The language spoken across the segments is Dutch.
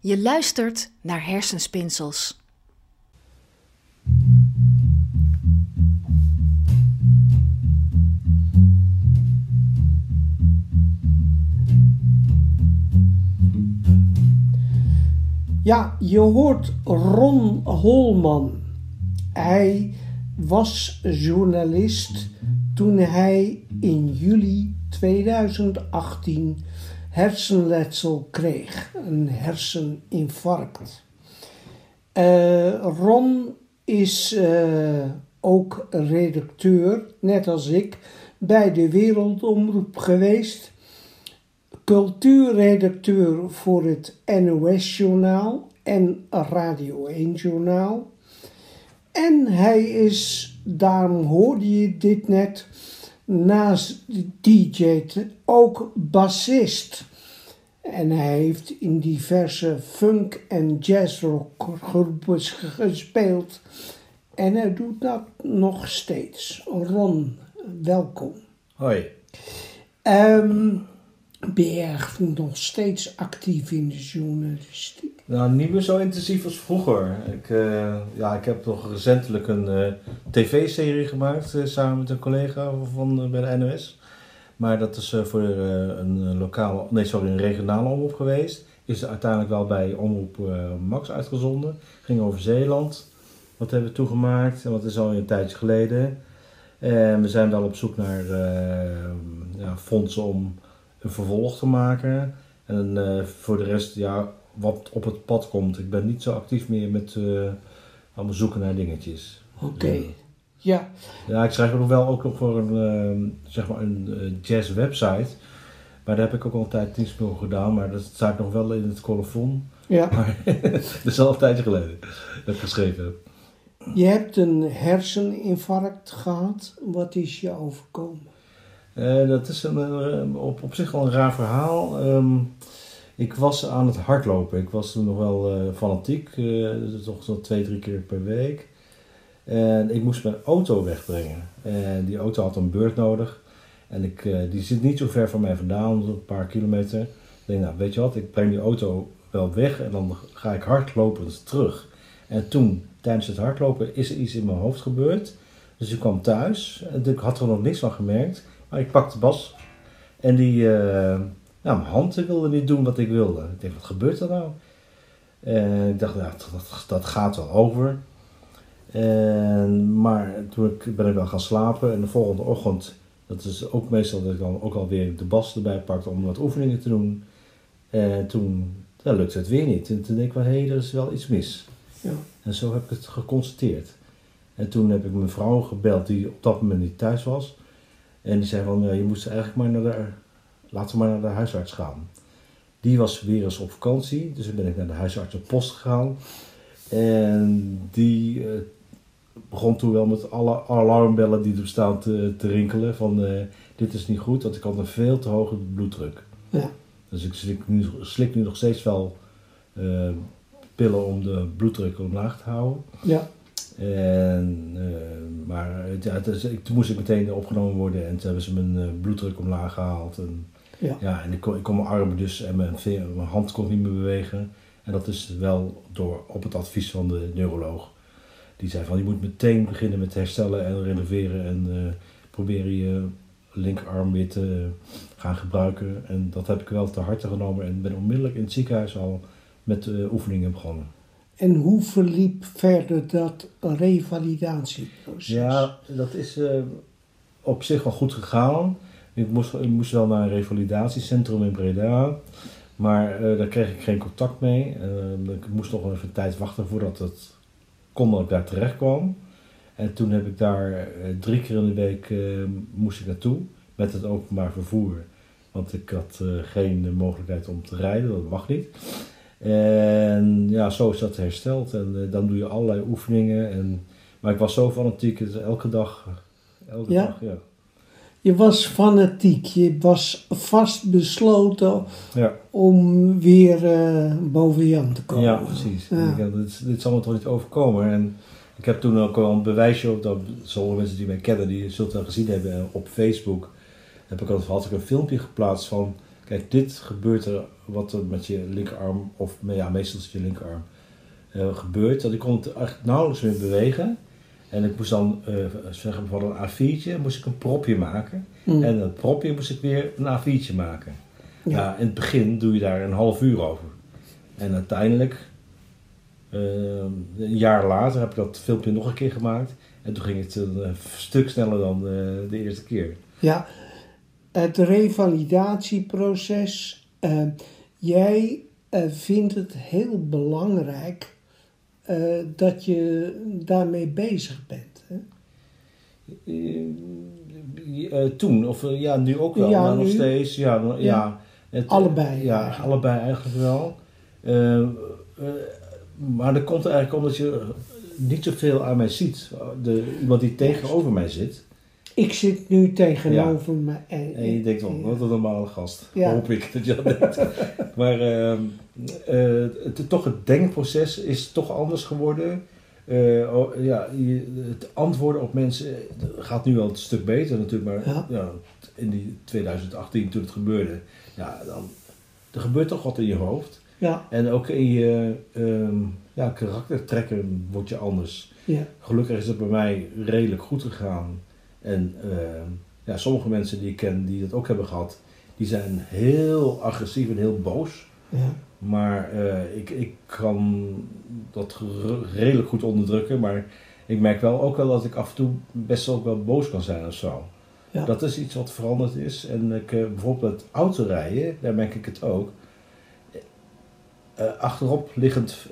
Je luistert naar Hersenspinsels. Ja, je hoort Ron Holman. Hij was journalist toen hij in juli 2018 hersenletsel kreeg, een herseninfarct. Uh, Ron is uh, ook redacteur, net als ik, bij de Wereldomroep geweest. Cultuurredacteur voor het NOS-journaal en Radio 1-journaal. En hij is, daarom hoorde je dit net, naast DJ ook bassist. En hij heeft in diverse funk- en jazzrockgroepen gespeeld. En hij doet dat nog steeds. Ron, welkom. Hoi. Um, je nog steeds actief in de journalistiek? Nou, niet meer zo intensief als vroeger. Ik, uh, ja, ik heb toch recentelijk een uh, tv-serie gemaakt uh, samen met een collega van bij de NOS. Maar dat is voor een lokale, nee sorry, een regionale omroep geweest. Is uiteindelijk wel bij Omroep Max uitgezonden. Ging over Zeeland. Wat hebben we toegemaakt en wat is al een tijdje geleden. En we zijn wel op zoek naar ja, fondsen om een vervolg te maken. En uh, voor de rest, ja, wat op het pad komt. Ik ben niet zo actief meer met uh, allemaal zoeken naar dingetjes. Oké, okay. dus, ja. Ja, ik schrijf nog wel ook nog voor een, uh, zeg maar een jazz website. Maar daar heb ik ook al een tijd niets meer gedaan. Maar dat staat nog wel in het colofon. Ja. Maar dat is al een tijdje geleden dat ik geschreven heb. Je hebt een herseninfarct gehad. Wat is je overkomen? Uh, dat is een, uh, op, op zich wel een raar verhaal. Um, ik was aan het hardlopen. Ik was toen nog wel uh, fanatiek. toch zo twee, drie keer per week. En ik moest mijn auto wegbrengen. En die auto had een beurt nodig. En ik, die zit niet zo ver van mij vandaan, een paar kilometer. Ik denk, nou weet je wat, ik breng die auto wel weg en dan ga ik hardlopend terug. En toen, tijdens het hardlopen, is er iets in mijn hoofd gebeurd. Dus ik kwam thuis ik had er nog niks van gemerkt. Maar ik pakte Bas en die, uh, nou, mijn hand wilde niet doen wat ik wilde. Ik dacht, wat gebeurt er nou? En ik dacht, dat, dat gaat wel over. En, maar toen ik, ben ik wel gaan slapen en de volgende ochtend, dat is ook meestal dat ik dan ook alweer de Bas erbij pakte om wat oefeningen te doen. En toen ja, lukte het weer niet. En toen denk ik van, hé, hey, er is wel iets mis. Ja. En zo heb ik het geconstateerd. En toen heb ik mijn vrouw gebeld die op dat moment niet thuis was. En die zei van, je moest eigenlijk maar naar de, laten we maar naar de huisarts gaan. Die was weer eens op vakantie, dus toen ben ik naar de huisartsenpost gegaan. En die uh, begon toen wel met alle alarmbellen die er staan te, te rinkelen van uh, dit is niet goed, want ik had een veel te hoge bloeddruk. Ja. Dus ik slik nu, slik nu nog steeds wel uh, pillen om de bloeddruk omlaag te houden. Ja. En, maar ja, dus, toen moest ik meteen opgenomen worden en toen hebben ze mijn uh, bloeddruk omlaag gehaald. En, ja. ja, en ik kon, ik kon mijn armen dus en mijn, mijn hand kon niet meer bewegen. En dat is wel door, op het advies van de neuroloog. Die zei van je moet meteen beginnen met herstellen en renoveren en uh, proberen je linkerarm weer te gaan gebruiken. En dat heb ik wel te harte genomen en ben onmiddellijk in het ziekenhuis al met oefeningen begonnen. En hoe verliep verder dat revalidatieproces? Ja, dat is uh, op zich wel goed gegaan. Ik moest, ik moest wel naar een revalidatiecentrum in Breda. Maar uh, daar kreeg ik geen contact mee. Uh, ik moest nog even tijd wachten voordat het kon dat ik daar terecht kwam. En toen heb ik daar drie keer in de week moest ik naartoe met het openbaar vervoer. Want ik had geen mogelijkheid om te rijden, dat mag niet. En ja, zo is dat hersteld. En uh, dan doe je allerlei oefeningen. En, maar ik was zo fanatiek, dus elke dag. Elke ja? dag, ja. Je was fanatiek, je was vastbesloten ja. om weer uh, boven Jan te komen. Ja, precies. Ja. Ik, dit, dit zal me toch niet overkomen. En ik heb toen ook wel een bewijsje op, dat sommige mensen die mij kennen, die zult wel gezien hebben op Facebook, heb ik, had ik een filmpje geplaatst van kijk, dit gebeurt er wat er met je linkerarm, of ja, meestal is het je linkerarm, eh, gebeurt. Dat ik kon het echt nauwelijks meer bewegen. En ik moest dan, eh, zeggen van een A4'tje, moest ik een propje maken. Mm. En dat propje moest ik weer een A4'tje maken. Ja. In het begin doe je daar een half uur over. En uiteindelijk, eh, een jaar later, heb ik dat filmpje nog een keer gemaakt. En toen ging het een stuk sneller dan de eerste keer. Ja, het revalidatieproces. eh, jij eh, vindt het heel belangrijk eh, dat je daarmee bezig bent. Hè? Toen, of ja, nu ook wel, Ja, maar nog steeds. Ja, ja. Ja. Het, Allebei Ja, eigenlijk. allebei eigenlijk wel. Maar dat komt eigenlijk omdat je niet zoveel aan mij ziet. De, iemand die tegenover mij zit. Ik zit nu tegenover me. En, En je denkt, oh, wat een normale gast. Ja. Hoop ik dat je dat denkt. maar ehm, eh, het, toch het denkproces is toch anders geworden. Eh, oh, ja, je, het antwoorden op mensen eh, gaat nu wel een stuk beter natuurlijk. Maar Ja. ja. in die 2018 toen het gebeurde. Ja, dan, er gebeurt toch wat in je hoofd. Ja, En ook in je ehm, ja, karaktertrekken word je anders. ja, Gelukkig is het bij mij redelijk goed gegaan. En ehm, ja, sommige mensen die ik ken die dat ook hebben gehad, die zijn heel agressief en heel boos. ja. Maar eh, ik, ik kan dat redelijk goed onderdrukken. Maar ik merk wel ook wel dat ik af en toe best ook wel boos kan zijn of zo. Ja. Dat is iets wat veranderd is. En ik, eh, bijvoorbeeld het autorijden, daar merk ik het ook. Eh, achterop liggend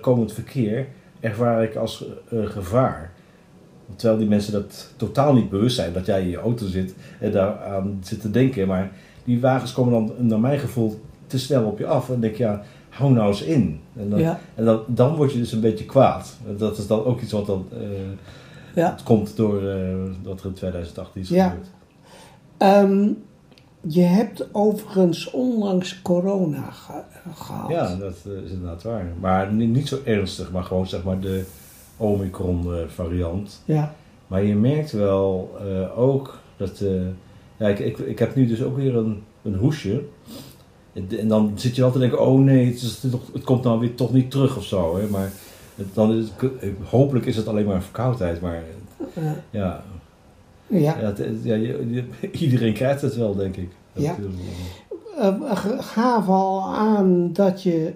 komend verkeer ervaar ik als gevaar. Terwijl die mensen dat totaal niet bewust zijn dat jij in je auto zit en daaraan zit te denken. Maar die wagens komen dan, naar mijn gevoel, te snel op je af. En dan denk je, ja, hou nou eens in. En dan, ja, en dan, dan word je dus een beetje kwaad. Dat is dan ook iets wat dan eh, ja. komt door eh, wat er in 2018 is Ja. gebeurd. Ehm, je hebt overigens onlangs corona ge- gehad. Ja, dat eh, is inderdaad waar. Maar niet, niet zo ernstig, maar gewoon zeg maar de Omicron eh, variant. Ja, Maar je merkt wel eh, ook dat. eh, ja, ik, ik, ik heb nu dus ook weer een, een hoesje. En, en dan zit je wel te denken: oh nee, het, is, het komt nou weer toch niet terug of zo. Hè? Maar het, dan is het, hopelijk is het alleen maar een verkoudheid. Maar ja, ja. ja, het- ja je- je- iedereen krijgt het wel, denk ik. Ja. ge- gaf al aan dat je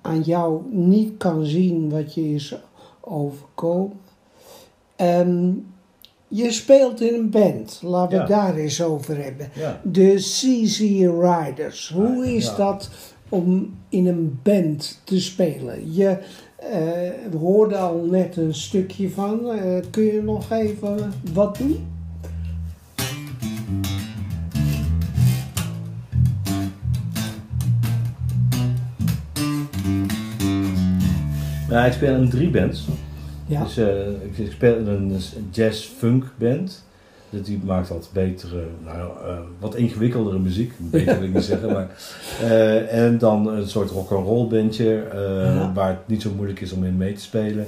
aan jou niet kan zien wat je is overkomen. Ehm, je speelt in een band, laten we Ja. daar eens over hebben. ja. De CZ Riders. Hoe Ah, is ja. dat om in een band te spelen? Je eh, hoorde al net een stukje van. Eh, kun je nog even wat doen? Ja, ik speel in drie bands. Ja, Dus, eh, ik, ik speel in een jazz-funk band. Dus die maakt wat betere, nou, eh, wat ingewikkeldere muziek. Beter wil ik niet zeggen. Maar, eh, en dan een soort rock-and-roll bandje. Ja. Waar het niet zo moeilijk is om in mee te spelen.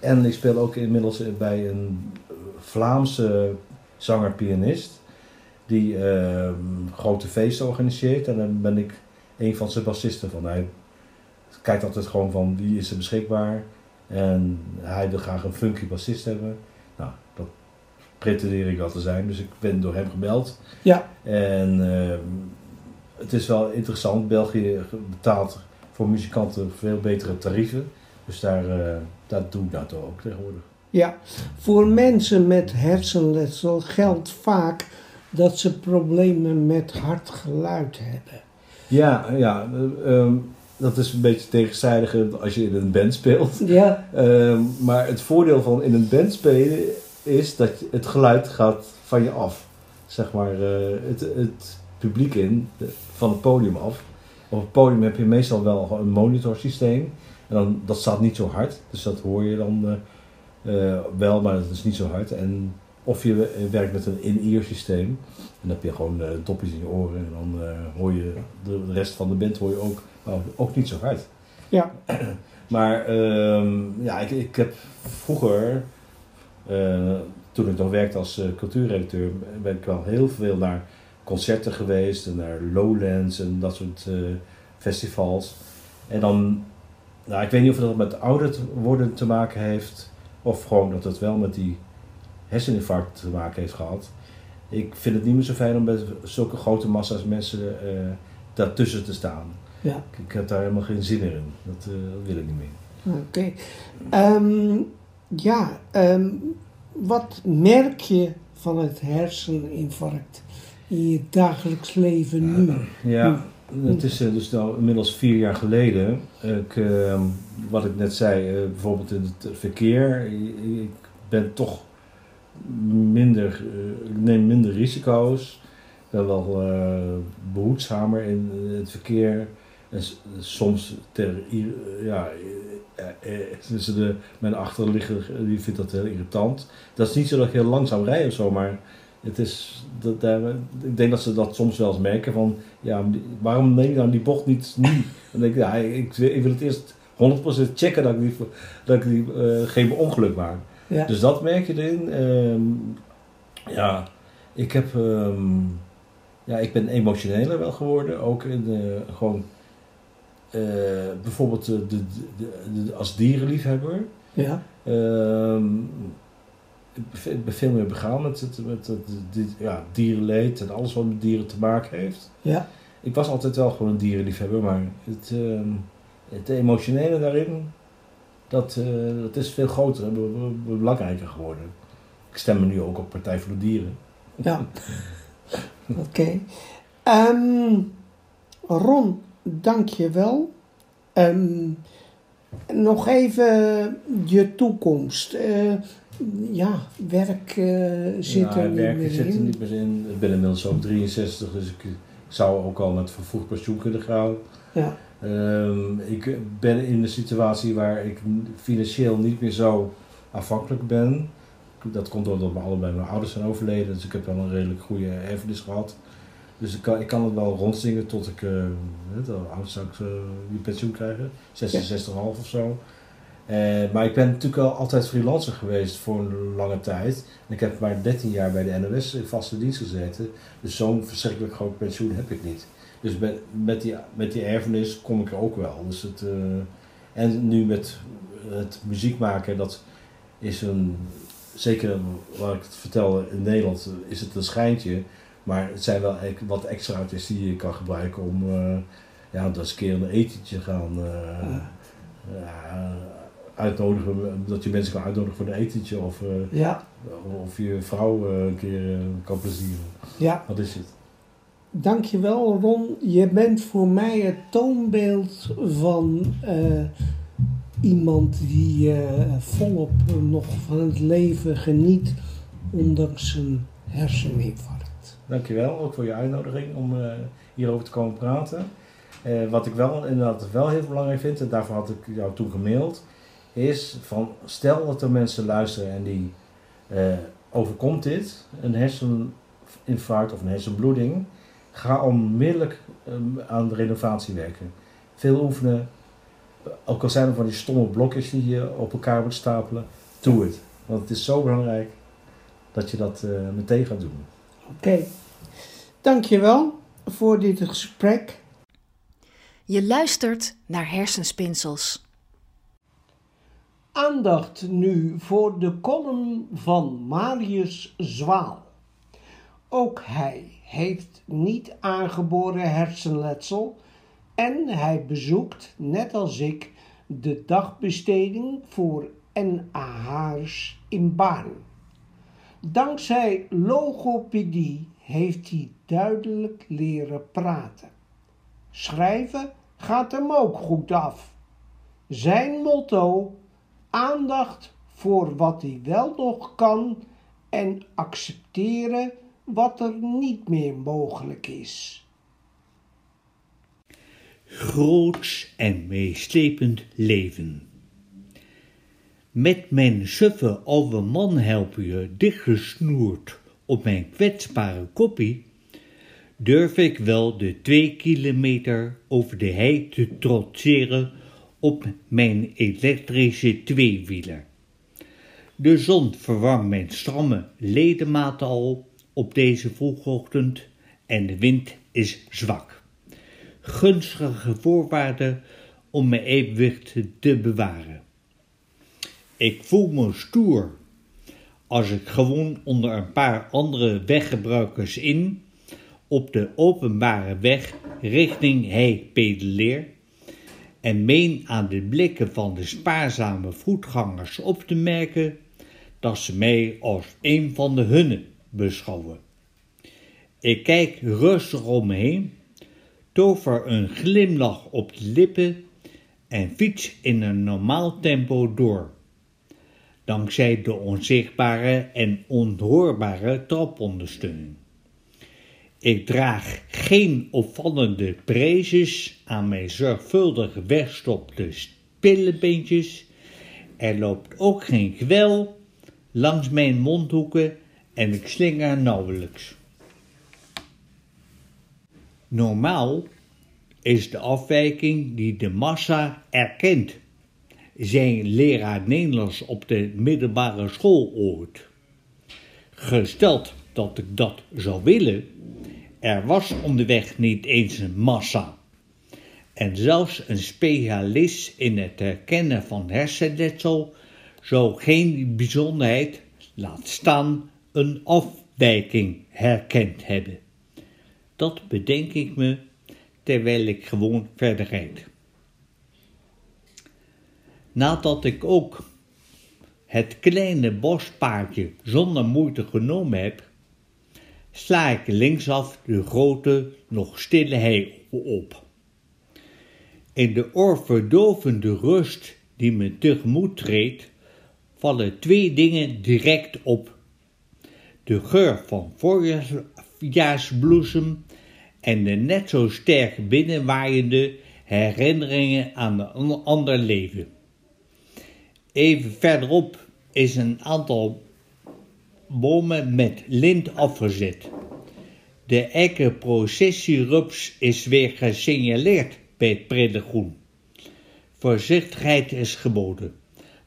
En ik speel ook inmiddels bij een Vlaamse zanger-pianist. Die eh, grote feesten organiseert. En dan ben ik een van zijn bassisten van. Hij kijkt altijd gewoon van wie is er beschikbaar. En hij wil graag een funky bassist hebben. Nou, dat pretendeer ik wel te zijn. Dus ik ben door hem gebeld. ja, En ehm, het is wel interessant. België betaalt voor muzikanten veel betere tarieven. Dus daar, eh dat doe ik nou toch ook tegenwoordig. ja. Voor mensen met hersenletsel geldt vaak dat ze problemen met hard geluid hebben. Ja, ja eh, ehm, dat is een beetje tegenstrijdig als je in een band speelt. Ja, Ehm, maar het voordeel van in een band spelen is dat het geluid gaat van je af. Zeg maar eh, het, het publiek in, de- van het podium af. Op het podium heb je meestal wel een monitorsysteem. En dan, dat staat niet zo hard, dus dat hoor je dan eh, eh, wel, maar dat is niet zo hard. En of je eh, werkt met een in-ear systeem. En dan heb je gewoon eh, dopjes in je oren en dan eh, hoor je de rest van de band hoor je ook, maar ook niet zo hard. ja, Maar ehm, ja, ik, ik heb vroeger, eh, toen ik nog werkte als eh, cultuurredacteur, ben ik wel heel veel naar concerten geweest en naar Lowlands en dat soort eh, festivals. En dan, nou, ik weet niet of dat met ouder worden te maken heeft, of gewoon dat het wel met die herseninfarct te maken heeft gehad. Ik vind het niet meer zo fijn om met zulke grote massa's mensen uh, daartussen te staan. Ja. Ik, ik, heb daar helemaal geen zin meer in. Dat, uh, dat wil ik niet meer. Oké. Okay. Um, ja, um, wat merk je van het herseninfarct in je dagelijks leven nu? Ja, het is uh, dus nou inmiddels vier jaar geleden. Ik, uh, wat ik net zei, uh, bijvoorbeeld in het verkeer. Ik ben toch minder, ik neem minder risico's. Ik ben wel behoedzamer in het verkeer. En soms ter, ja, dus de, mijn achterligger die vindt dat heel irritant. Dat is niet zo dat ik heel langzaam rij of zo, maar het is, dat, ik denk dat ze dat soms wel eens merken van, ja, waarom neem je dan die bocht niet nu? Dan denk ik, ja, ik, wil het eerst 100% checken dat ik, die, dat ik geen ongeluk maak. Ja. Dus dat merk je erin. Um, ja, ik heb, um, ja, ik ben emotioneler wel geworden, ook in de, gewoon uh, bijvoorbeeld de, de, de, als dierenliefhebber. Ja. Uh, ik ben veel meer begaan met het, met het dit, ja, dierenleed en alles wat met dieren te maken heeft. Ja. Ik was altijd wel gewoon een dierenliefhebber, maar het, uh, het emotionele daarin, dat, uh, dat is veel groter en belangrijker geworden. Ik stem me nu ook op Partij voor de Dieren. Ja. Oké. Okay. Um, Ron, dank je wel. Um, nog even je toekomst. Uh, ja, werk uh, zit ja, er niet werk meer zit er in. niet meer in. Ik ben inmiddels ook 63, dus ik, ik zou ook al met vervoegd pensioen kunnen gaan. Ja. Um, ik ben in een situatie waar ik financieel niet meer zo afhankelijk ben. Dat komt doordat mijn allebei mijn ouders zijn overleden, dus ik heb wel een redelijk goede erfenis gehad. Dus ik kan, ik kan het wel rondzingen tot ik, uh, oud zou ik uh, die pensioen krijgen? 66,5 of zo. Uh, maar ik ben natuurlijk al altijd freelancer geweest voor een lange tijd. En ik heb maar 13 jaar bij de NOS in vaste dienst gezeten. Dus zo'n verschrikkelijk groot pensioen heb ik niet. Dus met, met, die, met die erfenis kom ik er ook wel. Dus het, en nu met het muziek maken, dat is een, zeker waar ik het vertelde in Nederland, is het een schijntje. Maar het zijn wel wat extra artiesten die je kan gebruiken om uh, ja, dat eens een keer een etentje gaan uh, ja. Uitnodigen. Dat je mensen kan uitnodigen voor een etentje of, ja. of je vrouw een keer kan plezieren. Ja. Wat is het? Dankjewel Ron. Je bent voor mij het toonbeeld van iemand die volop nog van het leven geniet ondanks zijn herseninfarct. Dankjewel, ook voor je uitnodiging om uh, hierover te komen praten. Wat ik wel inderdaad wel heel belangrijk vind, en daarvoor had ik jou toen gemaild, is van stel dat er mensen luisteren en die overkomt dit, een herseninfarct of een hersenbloeding, ga onmiddellijk um, aan de renovatie werken. Veel oefenen, ook al zijn er van die stomme blokjes die je op elkaar moet stapelen, doe het. Want het is zo belangrijk dat je dat meteen gaat doen. Oké, okay. dankjewel voor dit gesprek. Je luistert naar Hersenspinsels. Aandacht nu voor de column van Marius Zwaal. Ook hij heeft niet aangeboren hersenletsel en hij bezoekt, net als ik, de dagbesteding voor NAH'ers in Baan. Dankzij logopedie heeft hij duidelijk leren praten. Schrijven gaat hem ook goed af. Zijn motto: aandacht voor wat hij wel nog kan en accepteren wat er niet meer mogelijk is. Groots en meeslepend leven. Met mijn suffe oude manhelpje dichtgesnoerd op mijn kwetsbare koppie, durf ik wel de twee kilometer over de hei te trotseren op mijn elektrische tweewieler. De zon verwarmt mijn stramme ledematen al op deze vroegochtend en de wind is zwak. Gunstige voorwaarden om mijn evenwicht te bewaren. Ik voel me stoer als ik gewoon onder een paar andere weggebruikers in op de openbare weg richting hij pedaleer en meen aan de blikken van de spaarzame voetgangers op te merken dat ze mij als een van de hunne beschouwen. Ik kijk rustig om me heen, tover een glimlach op de lippen en fiets in een normaal tempo door. Dankzij de onzichtbare en onhoorbare trapondersteuning. Ik draag geen opvallende prezes aan mijn zorgvuldig wegstopte spillebeentjes. Er loopt ook geen kwel langs mijn mondhoeken en ik slinger nauwelijks. Normaal is de afwijking die de massa erkent, zijn leraar Nederlands op de middelbare school ooit. Gesteld dat ik dat zou willen, er was onderweg niet eens een massa. En zelfs een specialist in het herkennen van hersenletsel zou geen bijzonderheid, laat staan een afwijking, herkend hebben. Dat bedenk ik me terwijl ik gewoon verder rijd. Nadat ik ook het kleine bospaardje zonder moeite genomen heb, sla ik linksaf de grote, nog stille hei op. In de oorverdovende rust die me tegemoet treedt, vallen twee dingen direct op. De geur van voorjaarsbloesem en de net zo sterk binnenwaaiende herinneringen aan een ander leven. Even verderop is een aantal bomen met lint afgezet. De eikenprocessierups is weer gesignaleerd bij het Priddegroen. Voorzichtigheid is geboden,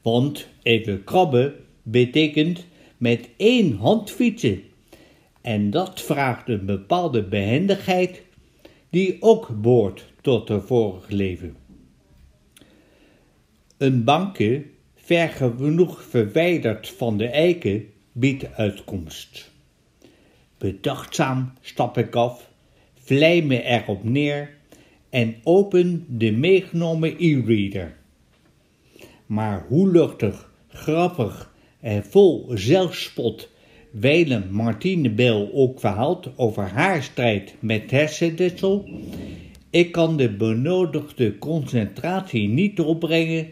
want even krabben betekent met één hand fietsen. En dat vraagt een bepaalde behendigheid die ook behoort tot het vorige leven. Een bankje, ver genoeg verwijderd van de eiken, biedt uitkomst. Bedachtzaam stap ik af, vlei me erop neer en open de meegenomen e-reader. Maar hoe luchtig, grappig en vol zelfspot wijlen Martine Bel ook verhaalt over haar strijd met hersendetsel, ik kan de benodigde concentratie niet opbrengen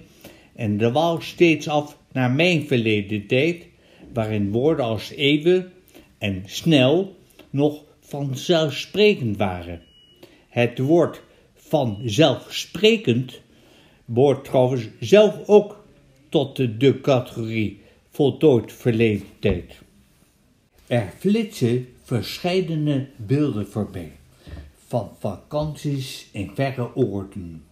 en de steeds af naar mijn verleden tijd waarin woorden als even en snel nog vanzelfsprekend waren. Het woord vanzelfsprekend behoort trouwens zelf ook tot de categorie voltooid verleden tijd. Er flitsen verscheidene beelden voorbij, van vakanties in verre oorden.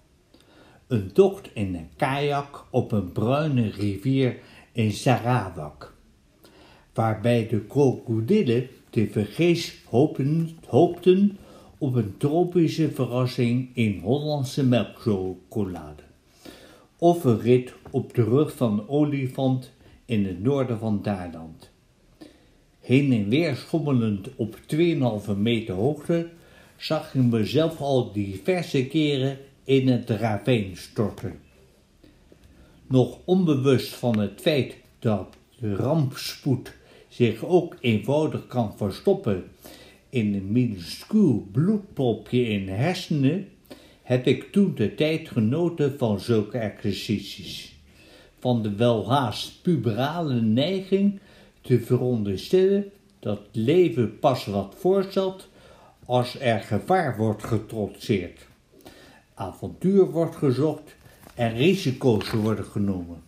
Een tocht in een kajak op een bruine rivier in Sarawak waarbij de krokodillen tevergeefs hoopten, hoopten op een tropische verrassing in Hollandse melkchocolade. Of een rit op de rug van een olifant in het noorden van Duitsland. Heen en weer schommelend op 2,5 meter hoogte zag ik mezelf al diverse keren in het ravijn storten. Nog onbewust van het feit dat rampspoed zich ook eenvoudig kan verstoppen in een minuscuul bloedpopje in hersenen, heb ik toen de tijd genoten van zulke exercities. Van de welhaast puberale neiging te veronderstellen dat leven pas wat voorstelt als er gevaar wordt getrotseerd, avontuur wordt gezocht en risico's worden genomen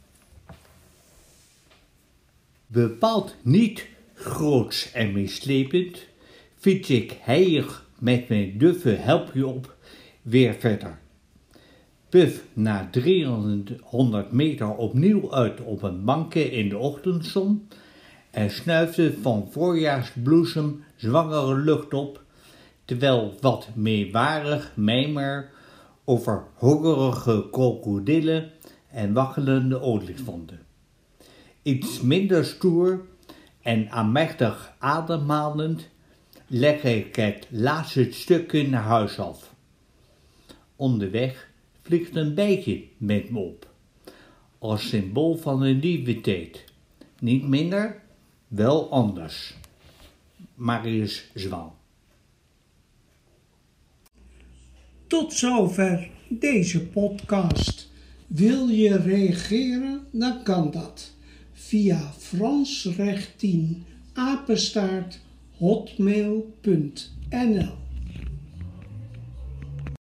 bepaald niet groots en mislepend, fiets ik heilig met mijn duffe helpje op weer verder. Puf na 300 meter opnieuw uit op een bankje in de ochtendzon en snuifde van voorjaarsbloesem zwangere lucht op, terwijl wat meewarig mijmer over hongerige krokodillen en waggelende olifanten. Iets minder stoer en aanmächtig ademhalend leg ik het laatste stukje naar huis af. Onderweg vliegt een bijtje met me op, als symbool van een nieuwe. Niet minder, wel anders. Marius Zwaan. Tot zover deze podcast. Wil je reageren? Dan kan dat via fransrecht10 apenstaart hotmail.nl